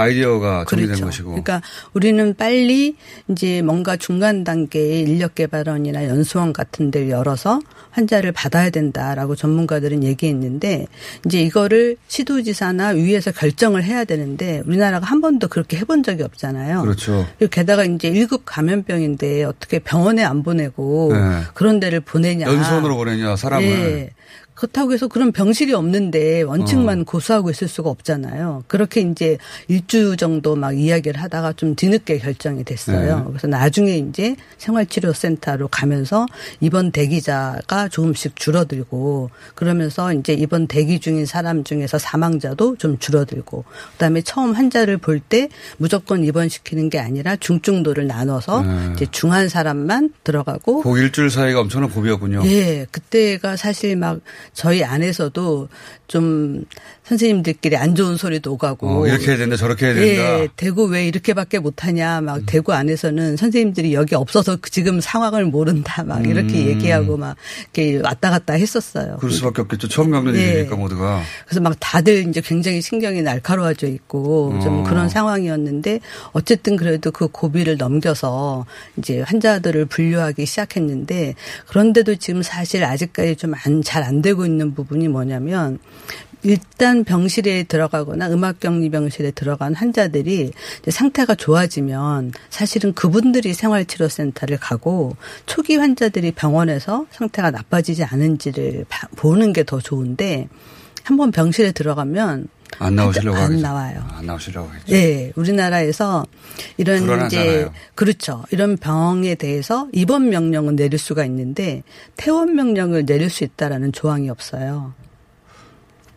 아이디어가 정리된 그렇죠. 것이고. 그러니까 우리는 빨리 이제 뭔가 중간 단계의 인력 개발원이나 연수원 같은 데를 열어서 환자를 받아야 된다라고 전문가들은 얘기했는데 이제 이거를 시도지사나 위에서 결정을 해야 되는데 우리나라가 한 번도 그렇게 해본 적이 없잖아요. 그렇죠. 게다가 이제 1급 감염병인데 어떻게 병원에 안 보내고 네. 그런 데를 보내냐. 연수원으로 보내냐 사람을. 예. 그렇다고 해서 그런 병실이 없는데 원칙만 어. 고수하고 있을 수가 없잖아요. 그렇게 이제 일주 정도 막 이야기를 하다가 좀 뒤늦게 결정이 됐어요. 네. 그래서 나중에 이제 생활치료센터로 가면서 입원 대기자가 조금씩 줄어들고 그러면서 이제 입원 대기 중인 사람 중에서 사망자도 좀 줄어들고 그다음에 처음 환자를 볼 때 무조건 입원시키는 게 아니라 중증도를 나눠서 네. 이제 중한 사람만 들어가고 그 일주일 사이가 엄청난 고비였군요. 예, 그때가 사실 막 저희 안에서도 좀 선생님들끼리 안 좋은 소리도 오가고. 어, 이렇게 해야 된다, 저렇게 해야 된다. 예, 대구 왜 이렇게밖에 못하냐. 막 대구 안에서는 선생님들이 여기 없어서 그 지금 상황을 모른다. 막 이렇게 음. 얘기하고 막 이렇게 왔다 갔다 했었어요. 그럴 수밖에 없겠죠. 처음 겪는 예. 일이니까 모두가. 그래서 막 다들 이제 굉장히 신경이 날카로워져 있고 좀 어. 그런 상황이었는데 어쨌든 그래도 그 고비를 넘겨서 이제 환자들을 분류하기 시작했는데 그런데도 지금 사실 아직까지 좀잘안 되고 있는 부분이 뭐냐면 일단 병실에 들어가거나 음악격리 병실에 들어간 환자들이 이제 상태가 좋아지면 사실은 그분들이 생활치료센터를 가고 초기 환자들이 병원에서 상태가 나빠지지 않은지를 봐- 보는 게 더 좋은데 한번 병실에 들어가면 안 나오시려고 안 하겠죠. 나와요. 안 나오시려고 하겠죠. 네, 우리나라에서 이런 이제 불안하잖아요. 그렇죠. 이런 병에 대해서 입원 명령은 내릴 수가 있는데 퇴원 명령을 내릴 수 있다라는 조항이 없어요.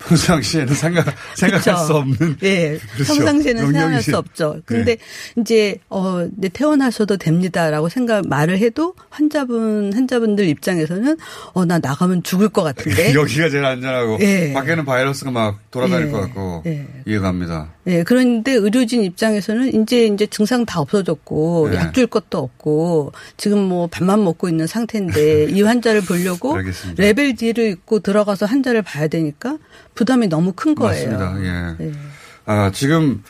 평상시에는 생각, 생각할. 수 없는. 예. 그렇죠. 평상시에는 생각할. 수 없죠. 근데 이제 어, 네, 퇴원하셔도 됩니다라고 생각 말을 해도 환자분 환자분들 입장에서는 어 나 나가면 죽을 것 같은데. <laughs> 여기가 제일 안전하고. 예. 밖에는 바이러스가 막 돌아다닐 예. 것 같고. 예. 이해갑니다. 네, 그런데 의료진 입장에서는 이제 이제 증상 다 없어졌고 네. 약줄 것도 없고 지금 뭐 밥만 먹고 있는 상태인데 <laughs> 이 환자를 보려고 알겠습니다. 레벨 D를 입고 들어가서 환자를 봐야 되니까 부담이 너무 큰 거예요. 맞습니다. 예. 네. 아, 지금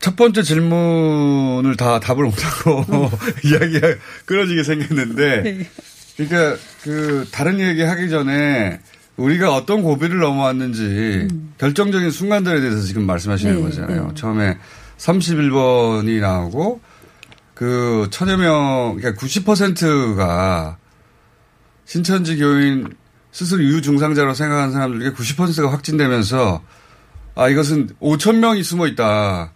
첫 번째 질문을 다 답을 못하고 <laughs> 이야기가 끊어지게 생겼는데 네. 그러니까 그 다른 얘기 하기 전에 우리가 어떤 고비를 넘어왔는지 결정적인 순간들에 대해서 지금 말씀하시는 네, 거잖아요. 네. 처음에 31번이 나오고 그 천여 명, 그러니까 90%가 신천지 교인 스스로 유증상자로 생각하는 사람들 중에 90%가 확진되면서 아, 이것은 5천 명이 숨어 있다.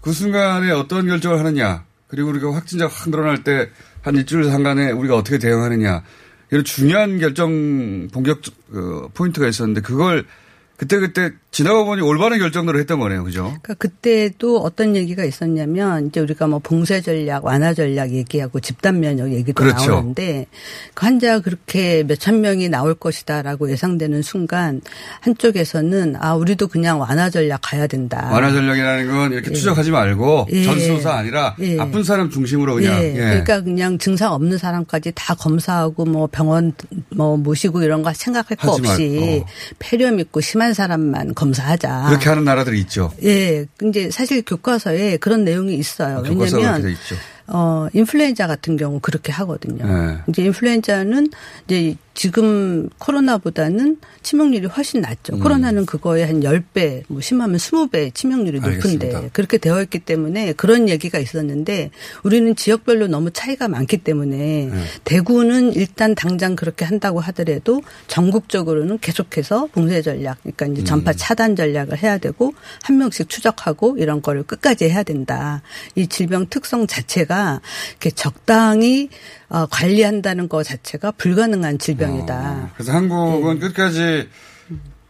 그 순간에 어떤 결정을 하느냐. 그리고 우리가 확진자가 확 늘어날 때 한 일주일 상간에 우리가 어떻게 대응하느냐. 이런 중요한 결정 본격 어, 포인트가 있었는데 그걸 그때그때 지나고 보니 올바른 결정들을 했던 거네요. 그죠? 그러니까 그때도 어떤 얘기가 있었냐면 이제 우리가 뭐 봉쇄 전략, 완화 전략 얘기하고 집단 면역 얘기도 그렇죠. 나오는데 그 환자가 그렇게 몇천 명이 나올 것이다라고 예상되는 순간 한쪽에서는 아 우리도 그냥 완화 전략 가야 된다. 완화 전략이라는 건 이렇게 추적하지 말고 예. 전수조사 아니라 예. 아픈 사람 중심으로 그냥. 예. 예. 그러니까 그냥 증상 없는 사람까지 다 검사하고 뭐 병원 뭐 모시고 이런 거 생각할 거 없이 말고. 폐렴 있고 심한 사람만 검사하자. 그렇게 하는 나라들이 있죠. 예. 근데 사실 교과서에 그런 내용이 있어요. 왜냐면. 어, 인플루엔자 같은 경우 그렇게 하거든요. 네. 이제 인플루엔자는 이제 지금 코로나보다는 치명률이 훨씬 낮죠. 음. 코로나는 그거에 한 10배, 뭐 심하면 20배 치명률이 높은데 알겠습니다. 그렇게 되어 있기 때문에 그런 얘기가 있었는데 우리는 지역별로 너무 차이가 많기 때문에 네. 대구는 일단 당장 그렇게 한다고 하더라도 전국적으로는 계속해서 봉쇄 전략, 그러니까 이제 음. 전파 차단 전략을 해야 되고 한 명씩 추적하고 이런 거를 끝까지 해야 된다. 이 질병 특성 자체가 이렇게 적당히 어, 관리한다는 것 자체가 불가능한 질병이다. 그래서 한국은 네. 끝까지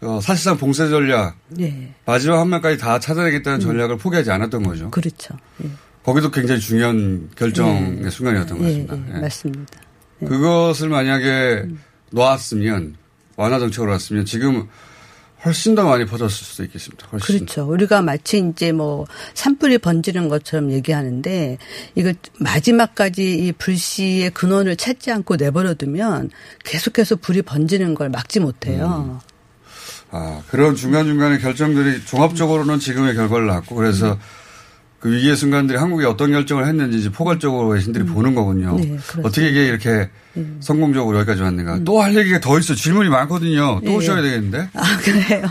어, 사실상 봉쇄 전략 예. 마지막 한 명까지 다 찾아내겠다는 음. 전략을 포기하지 않았던 거죠. 그렇죠. 예. 거기도 굉장히 중요한 결정의 예. 순간이었던 것 예, 같습니다. 예, 예. 맞습니다. 그것을 만약에 놓았으면 완화 정책으로 왔으면 지금 훨씬 더 많이 퍼졌을 수도 있겠습니다. 훨씬. 그렇죠. 우리가 마치 이제 뭐 산불이 번지는 것처럼 얘기하는데 이걸 마지막까지 이 불씨의 근원을 찾지 않고 내버려두면 계속해서 불이 번지는 걸 막지 못해요. 아, 그런 중간 중간의 결정들이 종합적으로는 지금의 결과를 낳고 그래서 그 위기의 순간들이 한국이 어떤 결정을 했는지 이제 포괄적으로 외신들이 보는 거군요. 네, 그렇죠. 어떻게 이게 이렇게 성공적으로 여기까지 왔는가. 또할 얘기가 더 있어. 질문이 많거든요. 또 네. 오셔야 되겠는데. 아, 그래요?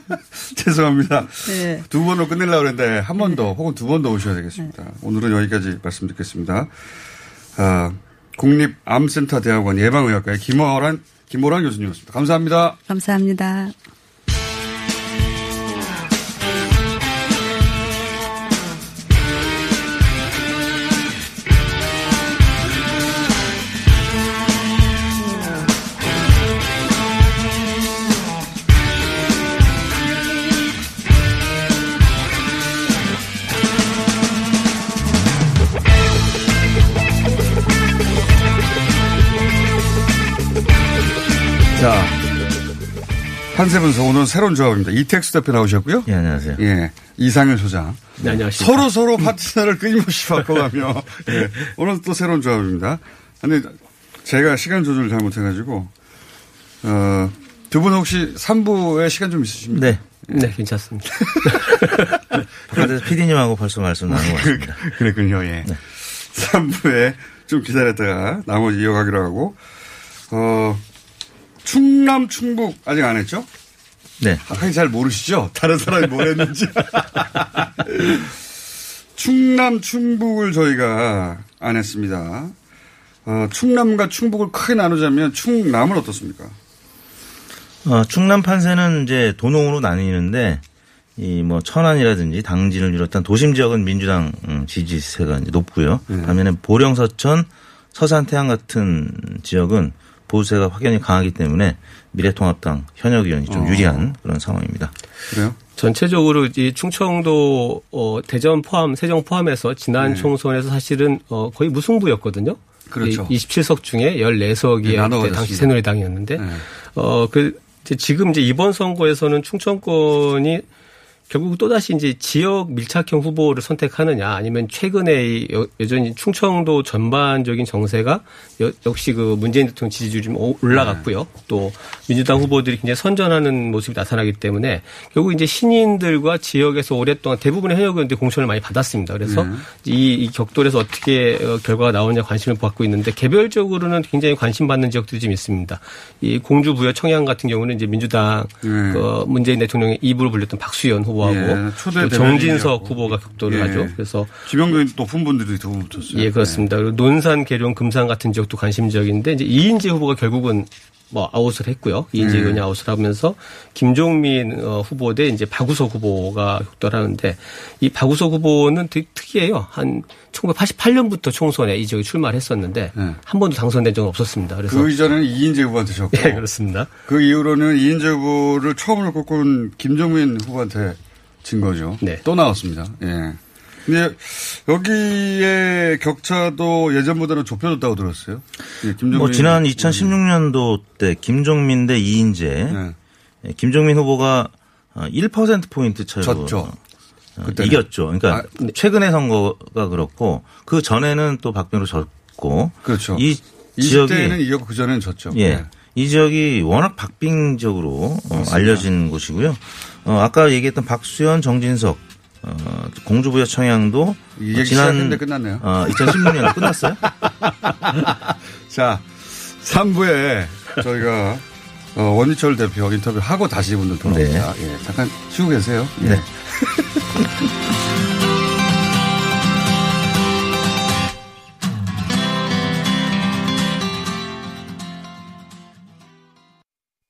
<laughs> 죄송합니다. 네. 두 번으로 끝내려고 그랬는데 한 번 더 혹은 두 번 더 오셔야 되겠습니다. 오늘은 여기까지 말씀 듣겠습니다. 아, 국립암센터 대학원 예방의학과의 김호란, 김호란 교수님이었습니다. 감사합니다. 감사합니다. 판세분석 오늘 새로운 조합입니다. 이택수 대표 나오셨고요. 예, 안녕하세요. 예, 이상일 소장. 네, 안녕하십니까. 서로 서로 파트너를 끊임없이 바꿔가며 <laughs> 예, 오늘 또 새로운 조합입니다. 근데 제가 시간 조절을 잘못해가지고 어, 두 분 혹시 3부에 시간 좀 있으십니까? 네. 네, 괜찮습니다. <laughs> 바깥에서 PD님하고 벌써 말씀 나눈 것 같습니다. <laughs> 그랬군요, 예. 3부에 좀 기다렸다가 나머지 이어가기로 하고, 어, 충남, 충북 아직 안 했죠? 네. 하긴 잘 모르시죠? 다른 사람이 뭘 했는지. <laughs> 충남, 충북을 저희가 안 했습니다. 어, 충남과 충북을 크게 나누자면 충남은 어떻습니까? 어, 충남 판세는 이제 도농으로 나뉘는데 이 뭐 천안이라든지 당진을 비롯한 도심 지역은 민주당 음, 지지세가 높고요. 반면에 보령, 서천, 서산, 태안 같은 지역은 보수세가 확연히 강하기 때문에 미래통합당 현역 의원이 좀 어. 유리한 그런 상황입니다. 그래요? 전체적으로 이 충청도 어, 대전 포함 세종 포함해서 지난 네. 총선에서 사실은 어, 거의 무승부였거든요. 그렇죠. 27석 중에 14석이 네. 당시 새누리당이었는데 어, 그 이제 지금 이제 이번 선거에서는 충청권이 결국 또다시 이제 지역 밀착형 후보를 선택하느냐 아니면 최근에 여- 여전히 충청도 전반적인 정세가 여- 역시 그 문재인 대통령 지지율이 좀 오- 올라갔고요. 또 민주당 후보들이 굉장히 선전하는 모습이 나타나기 때문에 결국 이제 신인들과 지역에서 오랫동안 대부분의 현역 의원들이 공천을 많이 받았습니다. 그래서 네. 이, 이 격돌에서 어떻게 어, 결과가 나오냐 관심을 받고 있는데 개별적으로는 굉장히 관심 받는 지역들이 좀 있습니다. 이 공주 부여 청양 같은 경우는 이제 민주당 네. 그 문재인 대통령의 입으로 불렸던 박수현 후보 하고 예, 대변인이었고. 정진석 후보가 격돌을 예. 하죠. 그래서 지명도 높은 분들이 두분 붙었어요. 예, 그렇습니다. 그리고 논산, 계룡, 금산 같은 지역도 관심 지역인데 이제 이인제 후보가 결국은 뭐 아웃을 했고요. 이인제 음. 의원이 아웃을 하면서 김종민 어, 후보 대 이제 박우석 후보가 격돌하는데 이 박우석 후보는 되게 특이해요. 한 1988년부터 총선에 이 지역에 출마를 했었는데 한 번도 당선된 적은 없었습니다. 그래서 네. 그 이전에는 이인제 후보한테 졌고. <laughs> 예, 그렇습니다. 그 이후로는 이인제 후보를 처음으로 꺾은 김종민 후보한테 진 거죠. 네. 또 나왔습니다. 예. 근데 여기에 격차도 예전보다는 좁혀졌다고 들었어요. 예. 뭐 지난 2016년도 때 김종민 대 이인재 예, 김종민 후보가 1% 포인트 차이로 졌죠. 어, 그때는. 이겼죠. 그러니까 아, 최근의 선거가 그렇고 그 전에는 또 박병으로 졌고 그렇죠. 이 지역이 20대는 이겼고 그 전에는 졌죠. 예. 네. 이 지역이 워낙 박빙 지역으로 어, 알려진 곳이고요. 어, 아까 얘기했던 박수현, 정진석, 어, 공주부여 청양도 이 어, 시작했는데 끝났네요. 어, 2016년에 끝났어요. <laughs> 자, 3부에 저희가 어, 원희철 대표 인터뷰 하고 다시 분들 돌아옵니다. 예, 잠깐 쉬고 계세요. 예. 네. <laughs>